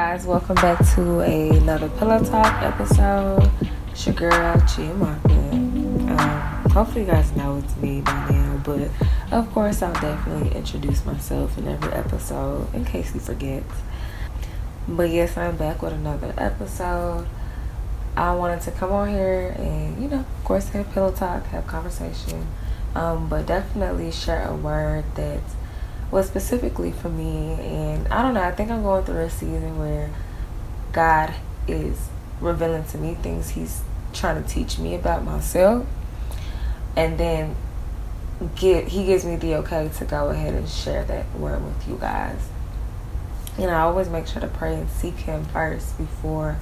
guys, welcome back to another Pillow Talk episode. It's your girl, Chia Um, hopefully, you guys know it's me by now, but of course, I'll definitely introduce myself in every episode in case you forget. But yes, I'm back with another episode. I wanted to come on here and, you know, of course, have Pillow Talk, have conversation, um, but definitely share a word that was specifically for me. And I don't know, I think I'm going through a season where God is revealing to me things He's trying to teach me about myself. And then get He gives me the okay to go ahead and share that word with you guys. And I always make sure to pray and seek Him first before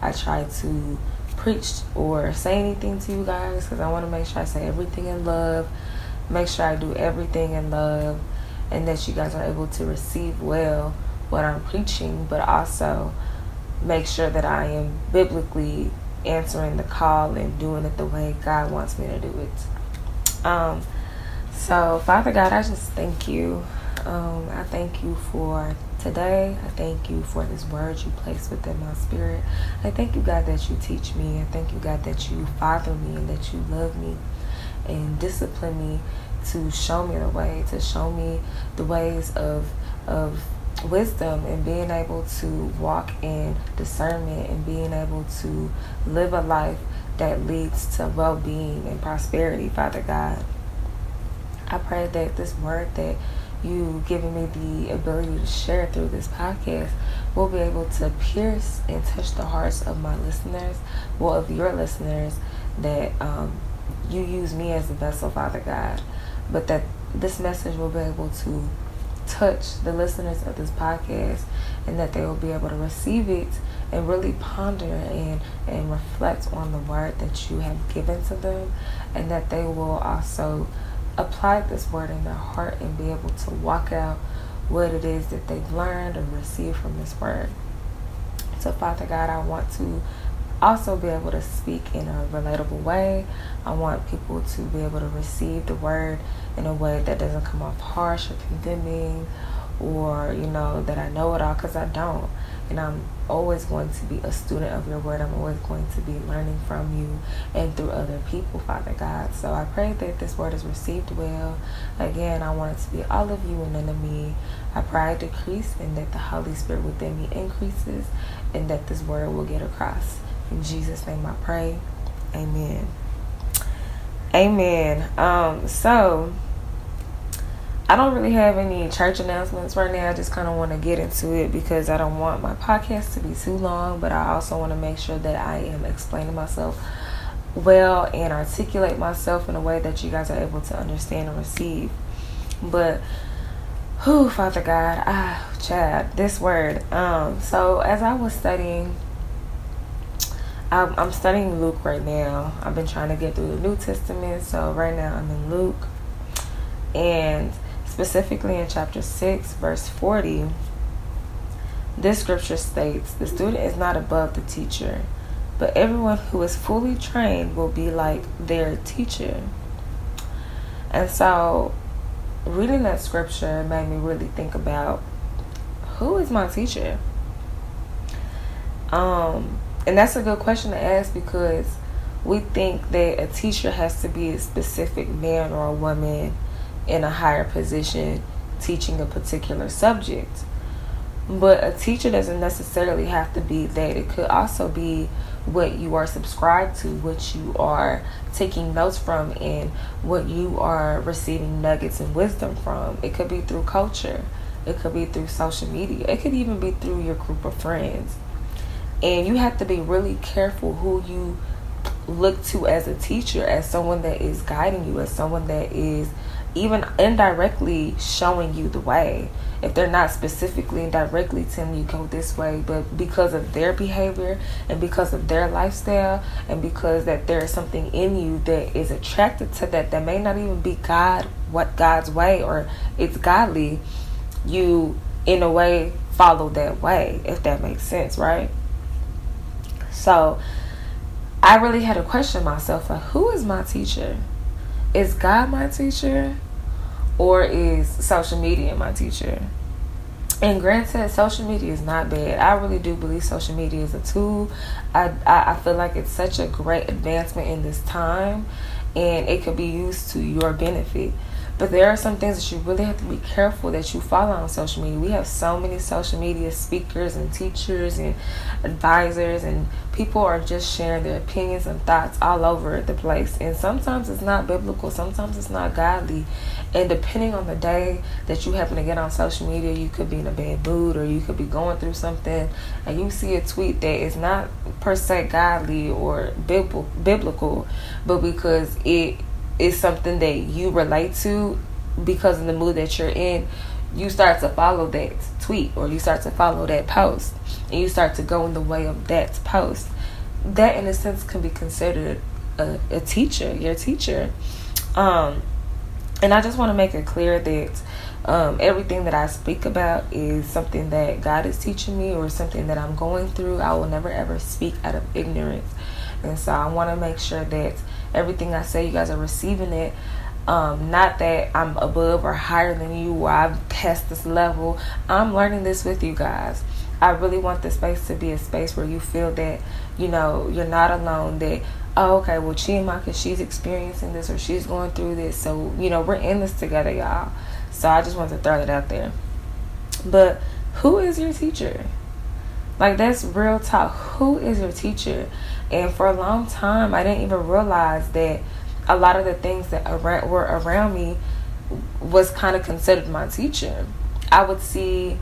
I try to preach or say anything to you guys because I want to make sure I say everything in love, make sure I do everything in love and that you guys are able to receive well what I'm preaching, but also make sure that I am biblically answering the call and doing it the way God wants me to do it. Um, so, Father God, I just thank you. Um, I thank you for today. I thank you for this word you place within my spirit. I thank you, God, that you teach me. I thank you, God, that you father me and that you love me and discipline me to show me the way, to show me the ways of of wisdom and being able to walk in discernment and being able to live a life that leads to well-being and prosperity, Father God. I pray that this word that you giving me the ability to share through this podcast will be able to pierce and touch the hearts of my listeners, well, of your listeners, that um, you use me as a vessel, Father God but that this message will be able to touch the listeners of this podcast and that they will be able to receive it and really ponder and, and reflect on the word that you have given to them and that they will also apply this word in their heart and be able to walk out what it is that they've learned and received from this word. So, Father God, I want to also be able to speak in a relatable way. I want people to be able to receive the word in a way that doesn't come off harsh or condemning or, you know, that I know it all because I don't. And I'm always going to be a student of your word. I'm always going to be learning from you and through other people, Father God. So I pray that this word is received well. Again, I want it to be all of you and none of me. I pray I decrease and that the Holy Spirit within me increases and that this word will get across. In Jesus' name I pray. Amen. Amen. Um, so I don't really have any church announcements right now. I just kind of want to get into it because I don't want my podcast to be too long, but I also want to make sure that I am explaining myself well and articulate myself in a way that you guys are able to understand and receive. But who, Father God, ah, Chad, this word. Um, so as I was studying I'm, I'm studying Luke right now. I've been trying to get through the New Testament, so right now I'm in Luke. And specifically in chapter 6, verse 40, this scripture states the student is not above the teacher, but everyone who is fully trained will be like their teacher. And so, reading that scripture made me really think about who is my teacher? Um, and that's a good question to ask because we think that a teacher has to be a specific man or a woman in a higher position teaching a particular subject. But a teacher doesn't necessarily have to be that. It could also be what you are subscribed to, what you are taking notes from, and what you are receiving nuggets and wisdom from. It could be through culture, it could be through social media, it could even be through your group of friends. And you have to be really careful who you look to as a teacher, as someone that is guiding you, as someone that is even indirectly showing you the way. If they're not specifically and directly telling you go this way, but because of their behavior and because of their lifestyle and because that there is something in you that is attracted to that that may not even be God what God's way or it's godly, you in a way follow that way, if that makes sense, right? So I really had to question myself like, who is my teacher? Is God my teacher? Or is social media my teacher? and granted, social media is not bad. I really do believe social media is a tool. I, I, I feel like it's such a great advancement in this time, and it could be used to your benefit. But there are some things that you really have to be careful that you follow on social media. We have so many social media speakers and teachers and advisors, and people are just sharing their opinions and thoughts all over the place. And sometimes it's not biblical, sometimes it's not godly. And depending on the day that you happen to get on social media, you could be in a bad mood or you could be going through something, and you see a tweet that is not per se godly or biblical, but because it is something that you relate to because of the mood that you're in, you start to follow that tweet or you start to follow that post and you start to go in the way of that post. That, in a sense, can be considered a, a teacher, your teacher. Um, and I just want to make it clear that um, everything that I speak about is something that God is teaching me or something that I'm going through. I will never ever speak out of ignorance. And so I want to make sure that everything I say, you guys are receiving it. Um, not that I'm above or higher than you or I've passed this level. I'm learning this with you guys. I really want the space to be a space where you feel that, you know, you're not alone, that, oh, okay, well, Chiamaka, she's experiencing this or she's going through this. So, you know, we're in this together, y'all. So I just want to throw that out there. But who is your teacher? Like, that's real talk. Who is your teacher? And for a long time, I didn't even realize that a lot of the things that were around me was kind of considered my teacher. I would see,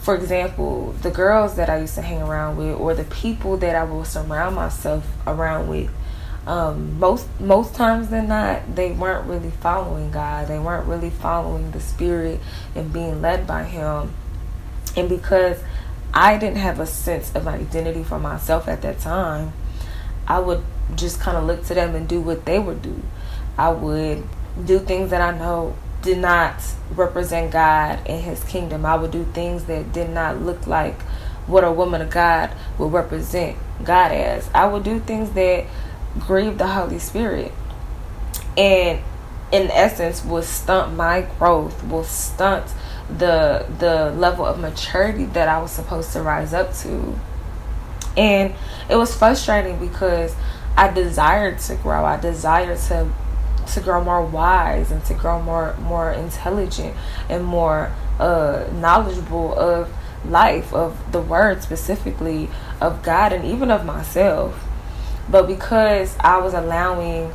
for example, the girls that I used to hang around with, or the people that I would surround myself around with. Um, most most times than not, they weren't really following God. They weren't really following the Spirit and being led by Him. And because I didn't have a sense of identity for myself at that time. I would just kind of look to them and do what they would do. I would do things that I know did not represent God and His kingdom. I would do things that did not look like what a woman of God would represent God as. I would do things that grieve the Holy Spirit. And in essence, will stunt my growth, will stunt the the level of maturity that I was supposed to rise up to. And it was frustrating because I desired to grow. I desired to to grow more wise and to grow more more intelligent and more uh, knowledgeable of life, of the word specifically, of God and even of myself. But because I was allowing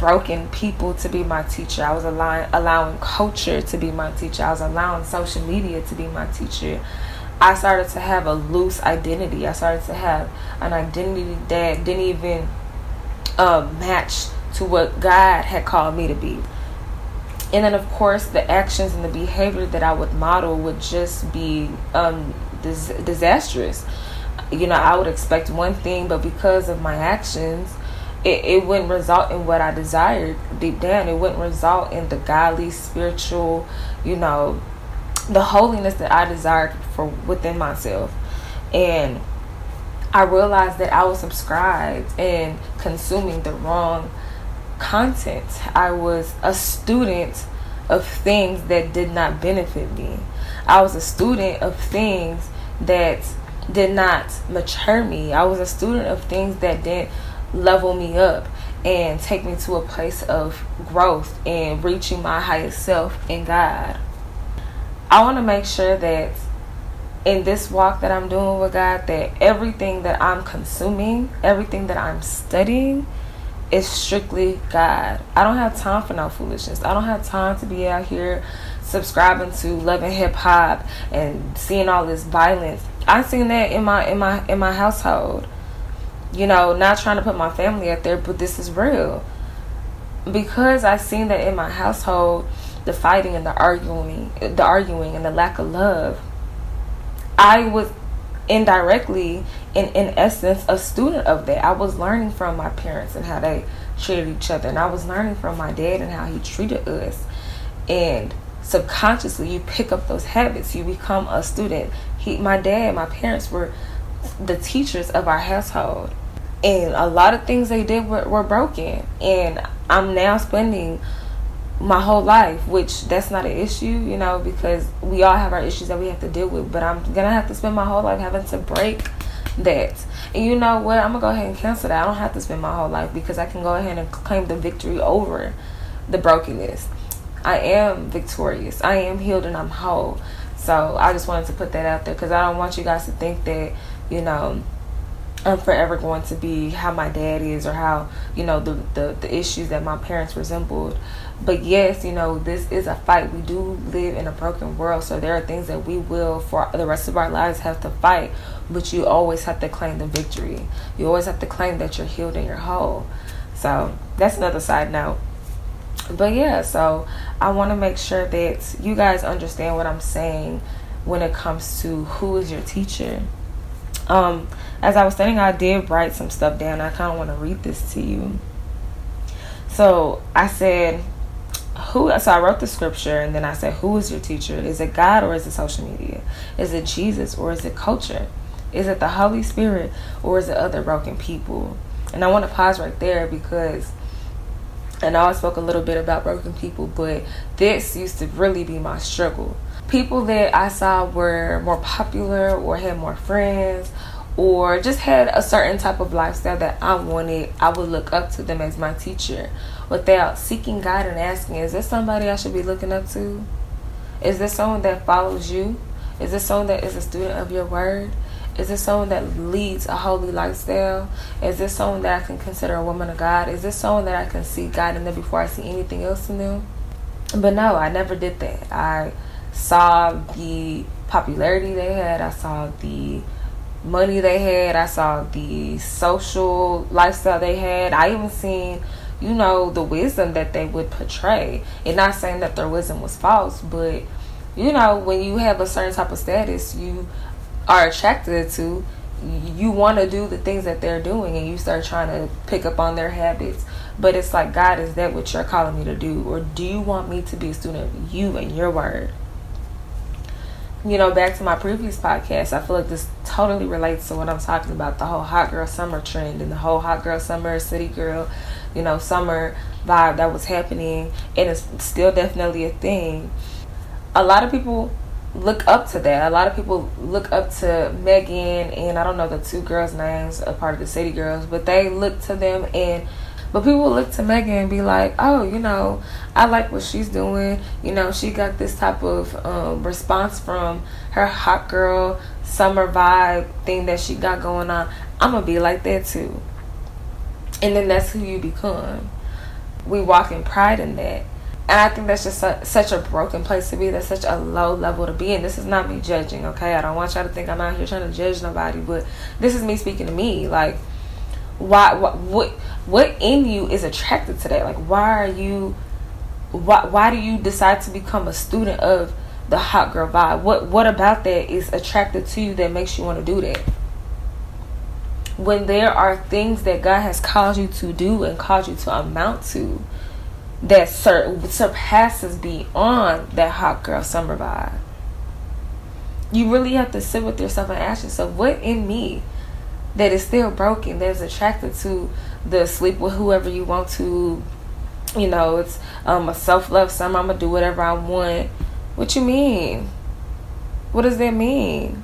broken people to be my teacher. I was allowing, allowing culture to be my teacher. I was allowing social media to be my teacher. I started to have a loose identity. I started to have an identity that didn't even uh, match to what God had called me to be. And then, of course, the actions and the behavior that I would model would just be um, dis- disastrous. You know, I would expect one thing, but because of my actions, it, it wouldn't result in what I desired deep down. It wouldn't result in the godly, spiritual, you know, the holiness that I desired for within myself. And I realized that I was subscribed and consuming the wrong content. I was a student of things that did not benefit me. I was a student of things that did not mature me. I was a student of things that didn't level me up and take me to a place of growth and reaching my highest self in God. I want to make sure that in this walk that I'm doing with God that everything that I'm consuming, everything that I'm studying is strictly God. I don't have time for no foolishness. I don't have time to be out here subscribing to Love and Hip Hop and seeing all this violence. I seen that in my in my in my household you know, not trying to put my family out there, but this is real. Because I seen that in my household, the fighting and the arguing, the arguing and the lack of love, I was indirectly in in essence a student of that. I was learning from my parents and how they treated each other and I was learning from my dad and how he treated us. And subconsciously you pick up those habits. You become a student. He my dad, my parents were the teachers of our household and a lot of things they did were, were broken and i'm now spending my whole life, which that's not an issue, you know, because we all have our issues that we have to deal with. But I'm gonna have to spend my whole life having to break that. And you know what? I'm gonna go ahead and cancel that. I don't have to spend my whole life because I can go ahead and claim the victory over the brokenness. I am victorious. I am healed and I'm whole. So I just wanted to put that out there because I don't want you guys to think that, you know, I'm forever going to be how my dad is or how, you know, the, the, the issues that my parents resembled. But yes, you know, this is a fight. We do live in a broken world. So there are things that we will, for the rest of our lives, have to fight. But you always have to claim the victory. You always have to claim that you're healed and you're whole. So that's another side note but yeah, so I want to make sure that you guys understand what I'm saying when it comes to who is your teacher. Um, as I was saying, I did write some stuff down. I kind of want to read this to you. So I said, who? So I wrote the scripture, and then I said, who is your teacher? Is it God or is it social media? Is it Jesus or is it culture? Is it the Holy Spirit or is it other broken people? And I want to pause right there because I know I spoke a little bit about broken people, but this used to really be my struggle. People that I saw were more popular or had more friends or just had a certain type of lifestyle that I wanted, I would look up to them as my teacher without seeking God and asking, is this somebody I should be looking up to? Is this someone that follows you? Is this someone that is a student of your word? Is this someone that leads a holy lifestyle? Is this someone that I can consider a woman of God? Is this someone that I can see God in them before I see anything else in them? But no, I never did that. I saw the popularity they had, I saw the money they had, I saw the social lifestyle they had. I even seen, you know, the wisdom that they would portray. And not saying that their wisdom was false, but you know, when you have a certain type of status, you are attracted to, you want to do the things that they're doing and you start trying to pick up on their habits. But it's like, God, is that what you're calling me to do? Or do you want me to be a student of you and your word? You know, back to my previous podcast, I feel like this totally relates to what I'm talking about the whole hot girl summer trend and the whole hot girl summer, city girl, you know, summer vibe that was happening. And it's still definitely a thing. A lot of people look up to that. A lot of people look up to Megan and I don't know the two girls' names, a part of the City Girls, but they look to them and but people look to Megan and be like, oh, you know, I like what she's doing. You know, she got this type of um, response from her hot girl summer vibe thing that she got going on. I'm going to be like that too. And then that's who you become. We walk in pride in that. And I think that's just a, such a broken place to be. That's such a low level to be. And this is not me judging, okay? I don't want y'all to think I'm out here trying to judge nobody, but this is me speaking to me. Like, why, what, what, what in you is attracted to that? Like, why are you, why, why do you decide to become a student of the hot girl vibe? What, what about that is attracted to you that makes you want to do that? When there are things that God has called you to do and called you to amount to, that sur- surpasses beyond that hot girl summer vibe. You really have to sit with yourself and ask yourself, what in me that is still broken, that is attracted to the sleep with whoever you want to, you know, it's um, a self love summer, I'm gonna do whatever I want. What you mean? What does that mean?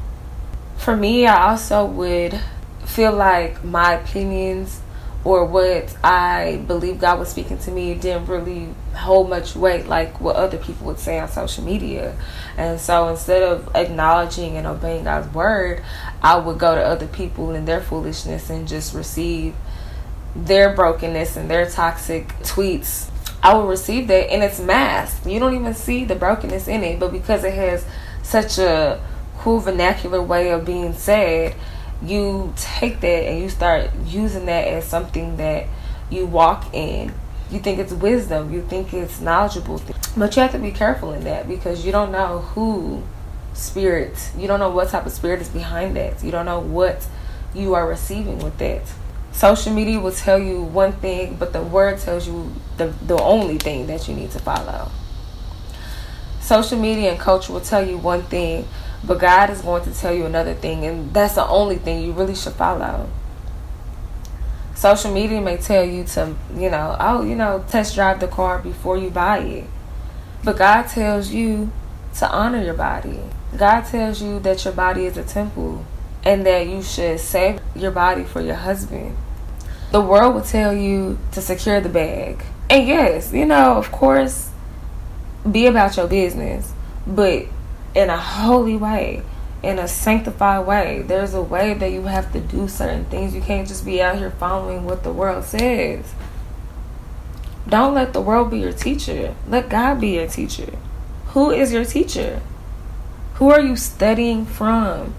For me, I also would feel like my opinions or what I believe God was speaking to me didn't really hold much weight like what other people would say on social media. And so instead of acknowledging and obeying God's word, I would go to other people and their foolishness and just receive their brokenness and their toxic tweets. I would receive that and it's masked. You don't even see the brokenness in it, but because it has such a cool vernacular way of being said, you take that and you start using that as something that you walk in. You think it's wisdom, you think it's knowledgeable, but you have to be careful in that because you don't know who spirit, you don't know what type of spirit is behind that. You don't know what you are receiving with that. Social media will tell you one thing, but the word tells you the, the only thing that you need to follow. Social media and culture will tell you one thing, but God is going to tell you another thing, and that's the only thing you really should follow. Social media may tell you to, you know, oh, you know, test drive the car before you buy it. But God tells you to honor your body. God tells you that your body is a temple and that you should save your body for your husband. The world will tell you to secure the bag. And yes, you know, of course, be about your business, but in a holy way, in a sanctified way. There's a way that you have to do certain things. You can't just be out here following what the world says. Don't let the world be your teacher. Let God be your teacher. Who is your teacher? Who are you studying from?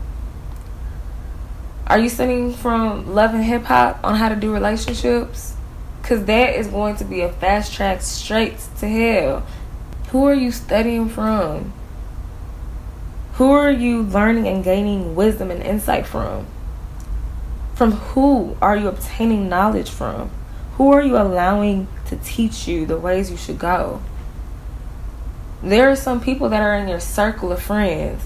Are you studying from Love and Hip Hop on how to do relationships? Because that is going to be a fast track straight to hell. Who are you studying from? Who are you learning and gaining wisdom and insight from? From who are you obtaining knowledge from? Who are you allowing to teach you the ways you should go? There are some people that are in your circle of friends,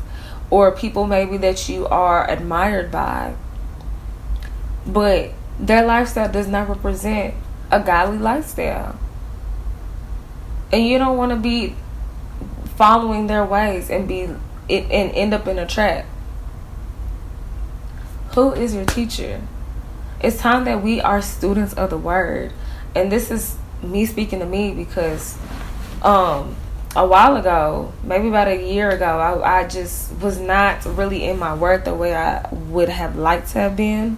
or people maybe that you are admired by, but their lifestyle does not represent a godly lifestyle. And you don't want to be following their ways and be it, and end up in a trap. Who is your teacher? It's time that we are students of the word. And this is me speaking to me because um a while ago, maybe about a year ago, I, I just was not really in my word the way I would have liked to have been.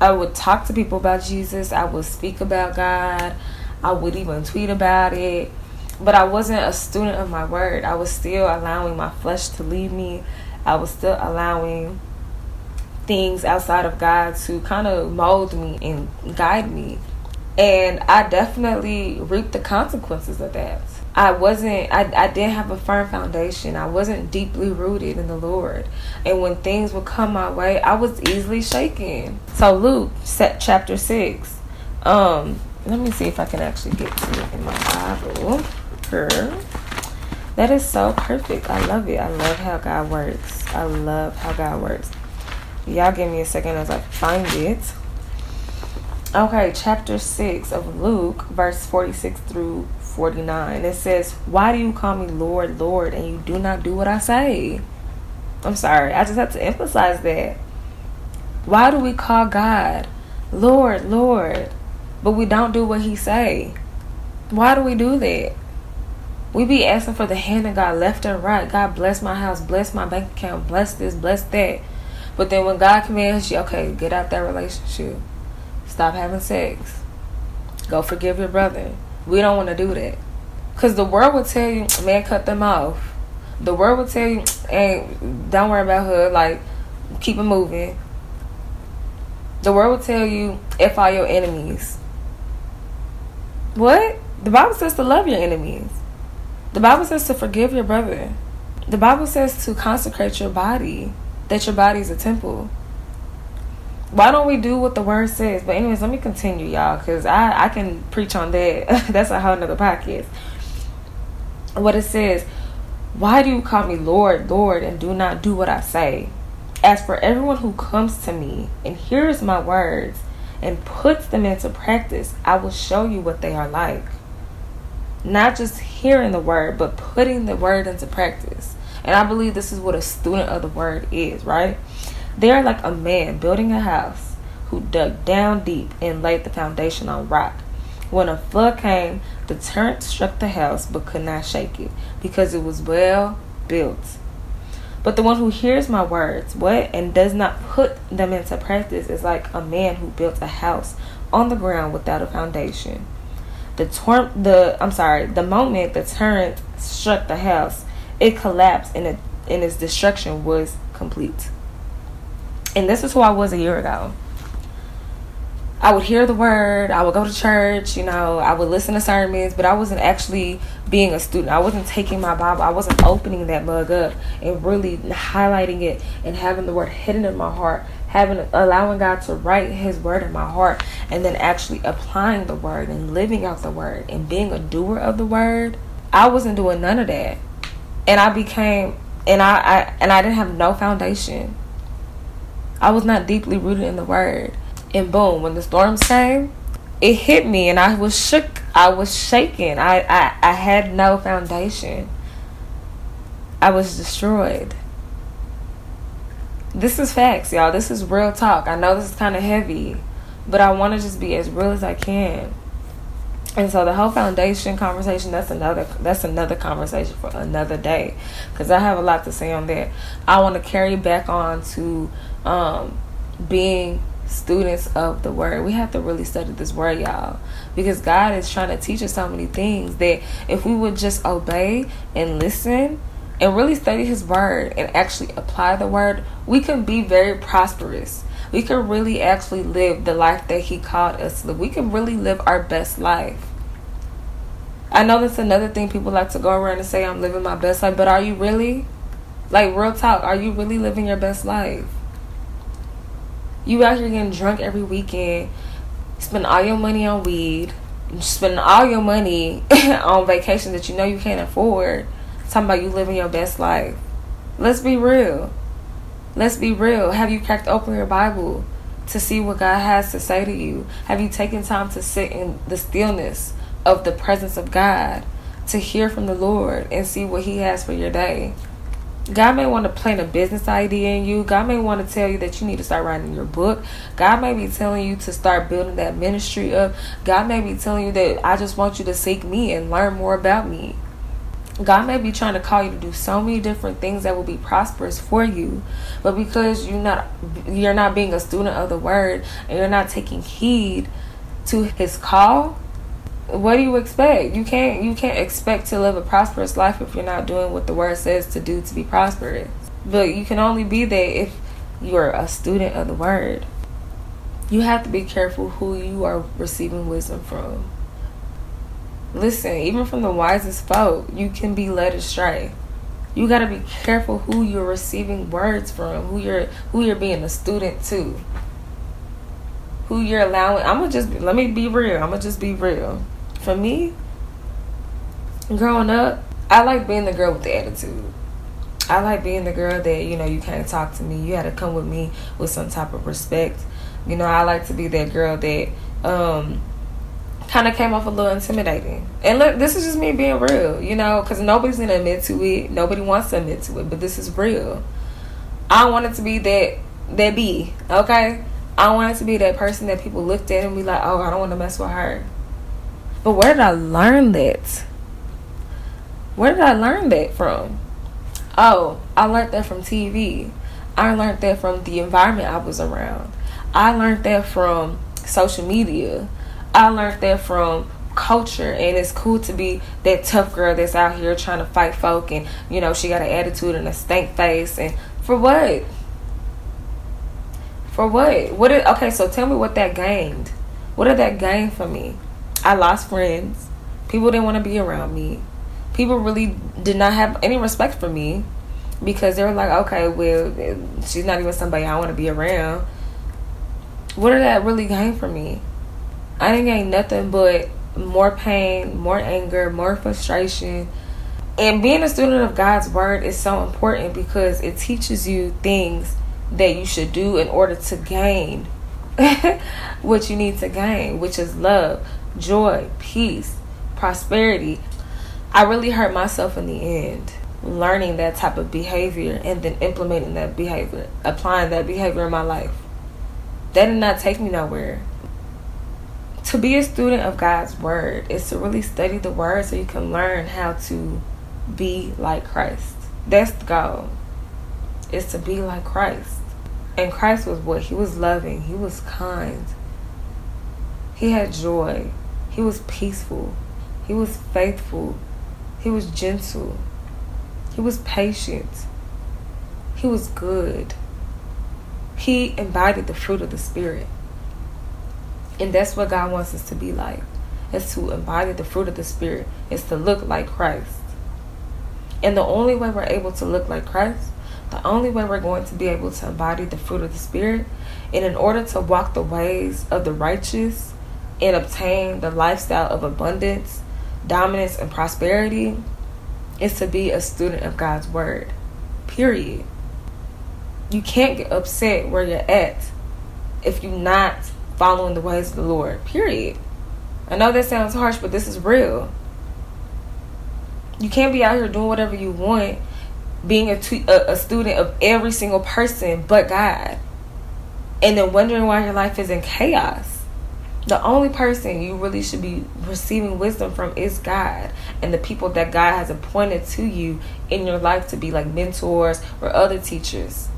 I would talk to people about Jesus, I would speak about God, I would even tweet about it but I wasn't a student of my word. I was still allowing my flesh to lead me. I was still allowing things outside of God to kind of mold me and guide me. And I definitely reaped the consequences of that. I wasn't, I, I didn't have a firm foundation. I wasn't deeply rooted in the Lord. And when things would come my way, I was easily shaken. So, Luke, set chapter 6. Um, let me see if I can actually get to it in my Bible her. That is so perfect. I love it. I love how God works. I love how God works. Y'all give me a second as I find it. Okay, chapter 6 of Luke, verse 46 through 49. It says, Why do you call me Lord, Lord, and you do not do what I say? I'm sorry, I just have to emphasize that. Why do we call God Lord, Lord, but we don't do what He say? Why do we do that? We be asking for the hand of God left and right. God bless my house, bless my bank account, bless this, bless that. But then when God commands you, okay, get out that relationship. Stop having sex. Go forgive your brother. We don't want to do that. Because the world will tell you, man, cut them off. The world will tell you, hey, don't worry about her. Like, keep it moving. The world will tell you, if all your enemies. What? The Bible says to love your enemies. The Bible says to forgive your brother. The Bible says to consecrate your body, that your body is a temple. Why don't we do what the word says? But anyways, let me continue, y'all, because I, I can preach on that. That's a whole nother podcast. What it says, why do you call me Lord, Lord, and do not do what I say? As for everyone who comes to me and hears my words and puts them into practice, I will show you what they are like not just hearing the word, but putting the word into practice. And I believe this is what a student of the word is, right? They're like a man building a house who dug down deep and laid the foundation on rock. When a flood came, the torrent struck the house but could not shake it because it was well built. But the one who hears my words, what, and does not put them into practice is like a man who built a house on the ground without a foundation. The tor- the I'm sorry, the moment the torrent struck the house, it collapsed and it and its destruction was complete. And this is who I was a year ago. I would hear the word, I would go to church, you know, I would listen to sermons, but I wasn't actually being a student. I wasn't taking my Bible, I wasn't opening that mug up and really highlighting it and having the word hidden in my heart having allowing God to write his word in my heart and then actually applying the word and living out the word and being a doer of the word I wasn't doing none of that and I became and I, I and I didn't have no foundation I was not deeply rooted in the word And boom, when the storms came, it hit me and I was shook. I was shaking. I, I, I had no foundation. I was destroyed. This is facts, y'all. This is real talk. I know this is kind of heavy, but I want to just be as real as I can. And so the whole foundation conversation that's another that's another conversation for another day cuz I have a lot to say on that. I want to carry back on to um, being students of the word. We have to really study this word, y'all, because God is trying to teach us so many things that if we would just obey and listen and really study his word and actually apply the word, we can be very prosperous. We can really actually live the life that he called us to live. We can really live our best life. I know that's another thing people like to go around and say, I'm living my best life, but are you really? Like, real talk, are you really living your best life? You out here getting drunk every weekend, spend all your money on weed, spending all your money on vacations that you know you can't afford Talking about you living your best life. Let's be real. Let's be real. Have you cracked open your Bible to see what God has to say to you? Have you taken time to sit in the stillness of the presence of God to hear from the Lord and see what He has for your day? God may want to plant a business idea in you. God may want to tell you that you need to start writing your book. God may be telling you to start building that ministry up. God may be telling you that I just want you to seek me and learn more about me. God may be trying to call you to do so many different things that will be prosperous for you, but because you're not you're not being a student of the word and you're not taking heed to his call, what do you expect? You can't you can't expect to live a prosperous life if you're not doing what the word says to do to be prosperous. But you can only be there if you're a student of the word. You have to be careful who you are receiving wisdom from. Listen, even from the wisest folk, you can be led astray. You got to be careful who you're receiving words from, who you're who you're being a student to. Who you're allowing. I'm going to just let me be real. I'm going to just be real. For me, growing up, I like being the girl with the attitude. I like being the girl that, you know, you can't talk to me. You had to come with me with some type of respect. You know, I like to be that girl that um kind of came off a little intimidating. And look, this is just me being real, you know, because nobody's going to admit to it. Nobody wants to admit to it, but this is real. I wanted to be that, that B, okay? I wanted to be that person that people looked at and be like, oh, I don't want to mess with her. But where did I learn that? Where did I learn that from? Oh, I learned that from TV. I learned that from the environment I was around. I learned that from social media. I learned that from culture and it's cool to be that tough girl that's out here trying to fight folk and you know she got an attitude and a stank face and for what? For what? What did okay so tell me what that gained. What did that gain for me? I lost friends. People didn't want to be around me. People really did not have any respect for me because they were like okay well she's not even somebody i want to be around. What did that really gain for me I didn't gain nothing but more pain, more anger, more frustration. And being a student of God's word is so important because it teaches you things that you should do in order to gain what you need to gain, which is love, joy, peace, prosperity. I really hurt myself in the end learning that type of behavior and then implementing that behavior, applying that behavior in my life. That did not take me nowhere to be a student of God's word is to really study the word so you can learn how to be like Christ. That's the goal. Is to be like Christ. And Christ was what? He was loving. He was kind. He had joy. He was peaceful. He was faithful. He was gentle. He was patient. He was good. He embodied the fruit of the Spirit. And that's what God wants us to be like. Is to embody the fruit of the Spirit. Is to look like Christ. And the only way we're able to look like Christ, the only way we're going to be able to embody the fruit of the Spirit, and in order to walk the ways of the righteous and obtain the lifestyle of abundance, dominance, and prosperity, is to be a student of God's Word. Period. You can't get upset where you're at if you're not following the ways of the Lord. Period. I know that sounds harsh, but this is real. You can't be out here doing whatever you want, being a, t- a, a student of every single person but God, and then wondering why your life is in chaos the only person you really should be receiving wisdom from is God and the people that God has appointed to you in your life to be like mentors or other teachers.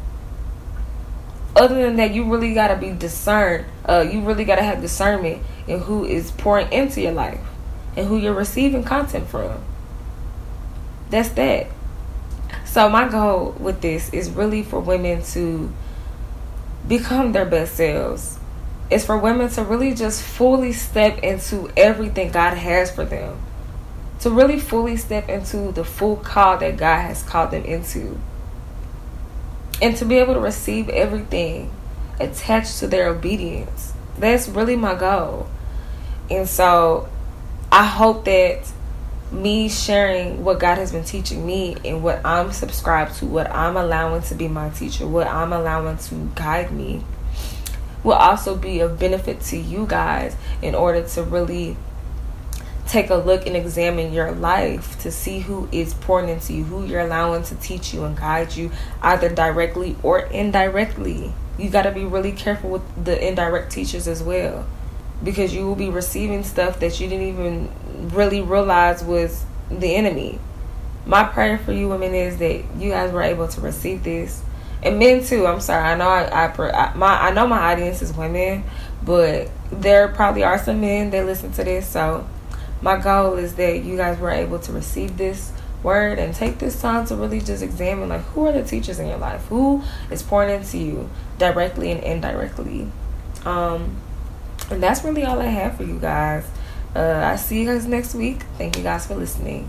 Other than that, you really got to be discerned. Uh, you really got to have discernment in who is pouring into your life and who you're receiving content from. That's that. So, my goal with this is really for women to become their best selves is for women to really just fully step into everything God has for them. To really fully step into the full call that God has called them into. And to be able to receive everything attached to their obedience. That's really my goal. And so I hope that me sharing what God has been teaching me and what I'm subscribed to, what I'm allowing to be my teacher, what I'm allowing to guide me will also be of benefit to you guys in order to really take a look and examine your life to see who is pouring into you, who you're allowing to teach you and guide you, either directly or indirectly. You got to be really careful with the indirect teachers as well because you will be receiving stuff that you didn't even really realize was the enemy. My prayer for you women is that you guys were able to receive this and men too. I'm sorry. I know I, I, my I know my audience is women, but there probably are some men that listen to this. So my goal is that you guys were able to receive this word and take this time to really just examine like who are the teachers in your life, who is pouring into you directly and indirectly. Um, and that's really all I have for you guys. Uh, I see you guys next week. Thank you guys for listening.